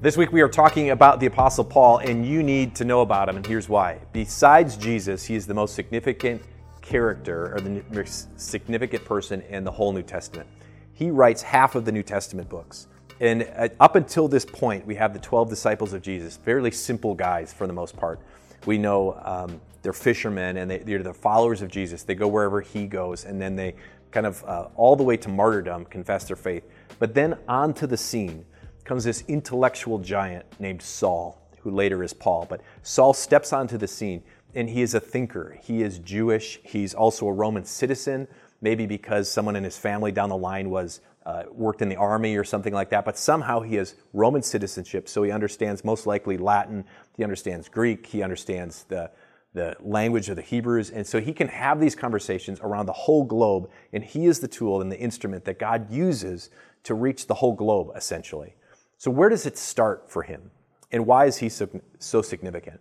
This week we are talking about the Apostle Paul, and you need to know about him, and here's why. Besides Jesus, he is the most significant character or the most significant person in the whole New Testament. He writes half of the New Testament books. And uh, up until this point, we have the 12 disciples of Jesus, fairly simple guys for the most part. We know um, they're fishermen and they, are the followers of Jesus. They go wherever he goes, and then they kind of uh, all the way to martyrdom confess their faith. But then onto the scene comes this intellectual giant named Saul, who later is Paul. But Saul steps onto the scene, and he is a thinker. He is Jewish. He's also a Roman citizen, maybe because someone in his family down the line was uh, worked in the army or something like that. But somehow he has Roman citizenship, so he understands most likely Latin. He understands Greek. He understands the the language of the Hebrews. And so he can have these conversations around the whole globe, and he is the tool and the instrument that God uses to reach the whole globe, essentially. So, where does it start for him? And why is he so, so significant?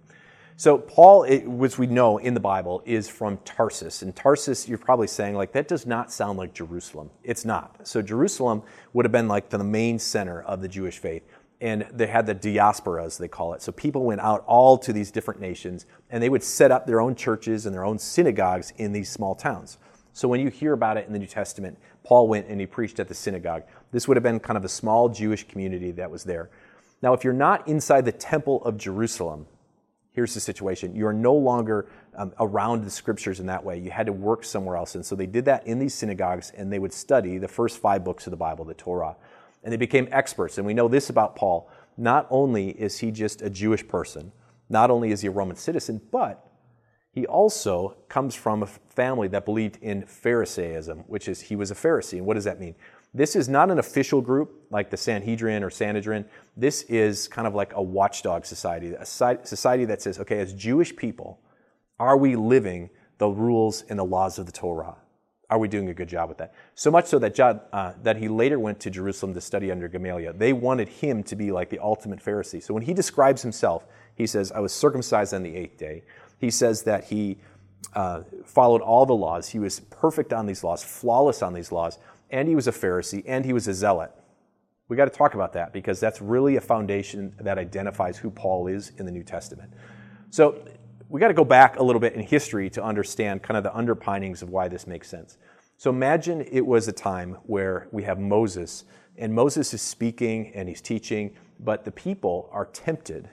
So, Paul, which we know in the Bible, is from Tarsus. And Tarsus, you're probably saying, like, that does not sound like Jerusalem. It's not. So, Jerusalem would have been like the main center of the Jewish faith. And they had the diaspora, as they call it. So, people went out all to these different nations, and they would set up their own churches and their own synagogues in these small towns. So, when you hear about it in the New Testament, Paul went and he preached at the synagogue. This would have been kind of a small Jewish community that was there. Now, if you're not inside the temple of Jerusalem, here's the situation. You are no longer um, around the scriptures in that way. You had to work somewhere else. And so they did that in these synagogues and they would study the first five books of the Bible, the Torah. And they became experts. And we know this about Paul. Not only is he just a Jewish person, not only is he a Roman citizen, but he also comes from a family that believed in Pharisaism, which is he was a Pharisee. And what does that mean? This is not an official group like the Sanhedrin or Sanhedrin. This is kind of like a watchdog society, a society that says, okay, as Jewish people, are we living the rules and the laws of the Torah? Are we doing a good job with that? So much so that, John, uh, that he later went to Jerusalem to study under Gamaliel. They wanted him to be like the ultimate Pharisee. So when he describes himself, he says, I was circumcised on the eighth day. He says that he uh, followed all the laws. He was perfect on these laws, flawless on these laws, and he was a Pharisee, and he was a zealot. We got to talk about that because that's really a foundation that identifies who Paul is in the New Testament. So we got to go back a little bit in history to understand kind of the underpinnings of why this makes sense. So imagine it was a time where we have Moses, and Moses is speaking and he's teaching, but the people are tempted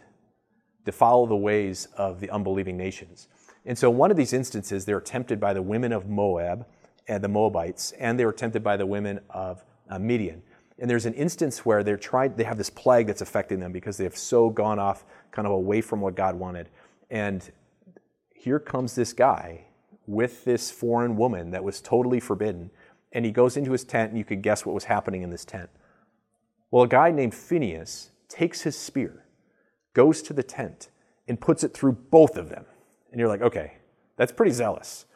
to follow the ways of the unbelieving nations. And so, one of these instances, they're tempted by the women of Moab and the Moabites, and they were tempted by the women of uh, Midian. And there's an instance where they're trying, they have this plague that's affecting them because they have so gone off kind of away from what God wanted. And here comes this guy with this foreign woman that was totally forbidden. And he goes into his tent, and you could guess what was happening in this tent. Well, a guy named Phineas takes his spear goes to the tent and puts it through both of them. And you're like, okay, that's pretty zealous.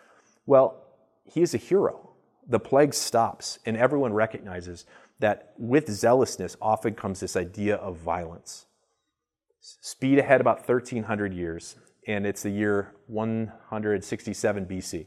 Well, he is a hero. The plague stops, and everyone recognizes that with zealousness often comes this idea of violence. Speed ahead about 1300 years, and it's the year 167 BC.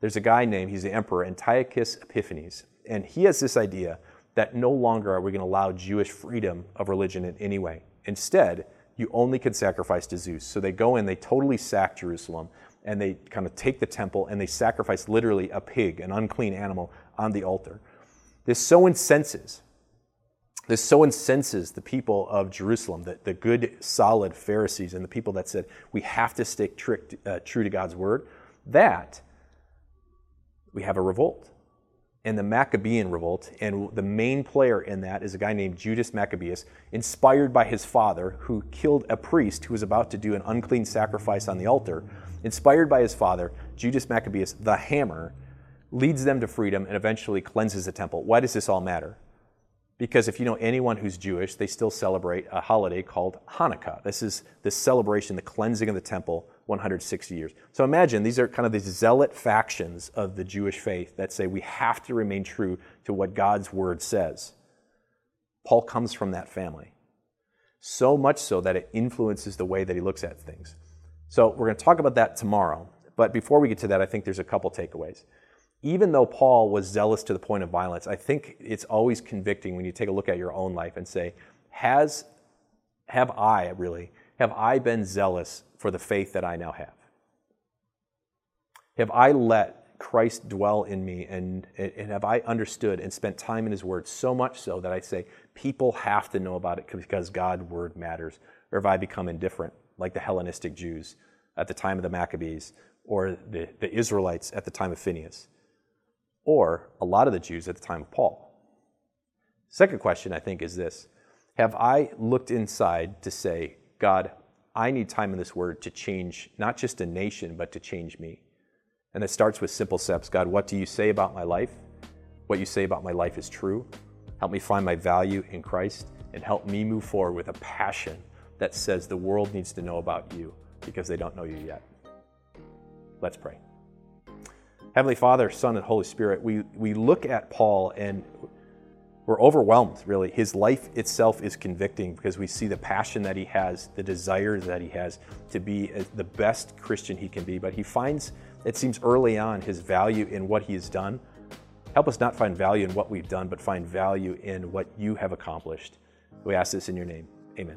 There's a guy named, he's the emperor, Antiochus Epiphanes, and he has this idea that no longer are we going to allow Jewish freedom of religion in any way. Instead, you only can sacrifice to Zeus. So they go in, they totally sack Jerusalem, and they kind of take the temple and they sacrifice literally a pig, an unclean animal, on the altar. This so incenses, this so incenses the people of Jerusalem, the, the good, solid Pharisees and the people that said, we have to stick trick, uh, true to God's word, that we have a revolt in the Maccabean revolt, and the main player in that is a guy named Judas Maccabeus, inspired by his father, who killed a priest who was about to do an unclean sacrifice on the altar. Inspired by his father, Judas Maccabeus, the hammer, leads them to freedom and eventually cleanses the temple. Why does this all matter? Because if you know anyone who's Jewish, they still celebrate a holiday called Hanukkah. This is the celebration, the cleansing of the temple 160 years. So imagine these are kind of these zealot factions of the Jewish faith that say we have to remain true to what God's word says. Paul comes from that family. So much so that it influences the way that he looks at things. So we're going to talk about that tomorrow. But before we get to that, I think there's a couple takeaways. Even though Paul was zealous to the point of violence, I think it's always convicting when you take a look at your own life and say, has have I really, have I been zealous for the faith that I now have? Have I let Christ dwell in me and, and have I understood and spent time in His Word so much so that I say people have to know about it because God's Word matters? Or have I become indifferent, like the Hellenistic Jews at the time of the Maccabees or the, the Israelites at the time of Phineas? Or a lot of the Jews at the time of Paul? Second question, I think, is this Have I looked inside to say, God, I need time in this word to change not just a nation, but to change me? And it starts with simple steps God, what do you say about my life? What you say about my life is true. Help me find my value in Christ and help me move forward with a passion that says the world needs to know about you because they don't know you yet. Let's pray. Heavenly Father, Son, and Holy Spirit, we, we look at Paul and we're overwhelmed, really. His life itself is convicting because we see the passion that he has, the desire that he has to be the best Christian he can be. But he finds, it seems early on, his value in what he has done. Help us not find value in what we've done, but find value in what you have accomplished. We ask this in your name. Amen.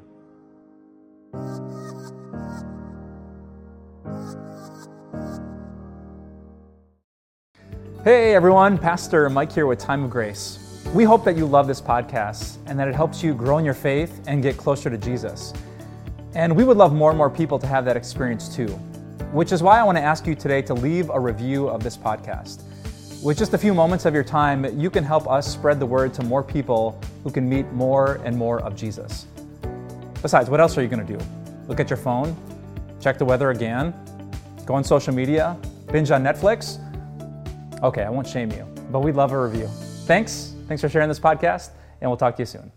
Hey everyone, Pastor Mike here with Time of Grace. We hope that you love this podcast and that it helps you grow in your faith and get closer to Jesus. And we would love more and more people to have that experience too, which is why I want to ask you today to leave a review of this podcast. With just a few moments of your time, you can help us spread the word to more people who can meet more and more of Jesus. Besides, what else are you going to do? Look at your phone, check the weather again, go on social media, binge on Netflix? Okay, I won't shame you, but we'd love a review. Thanks. Thanks for sharing this podcast, and we'll talk to you soon.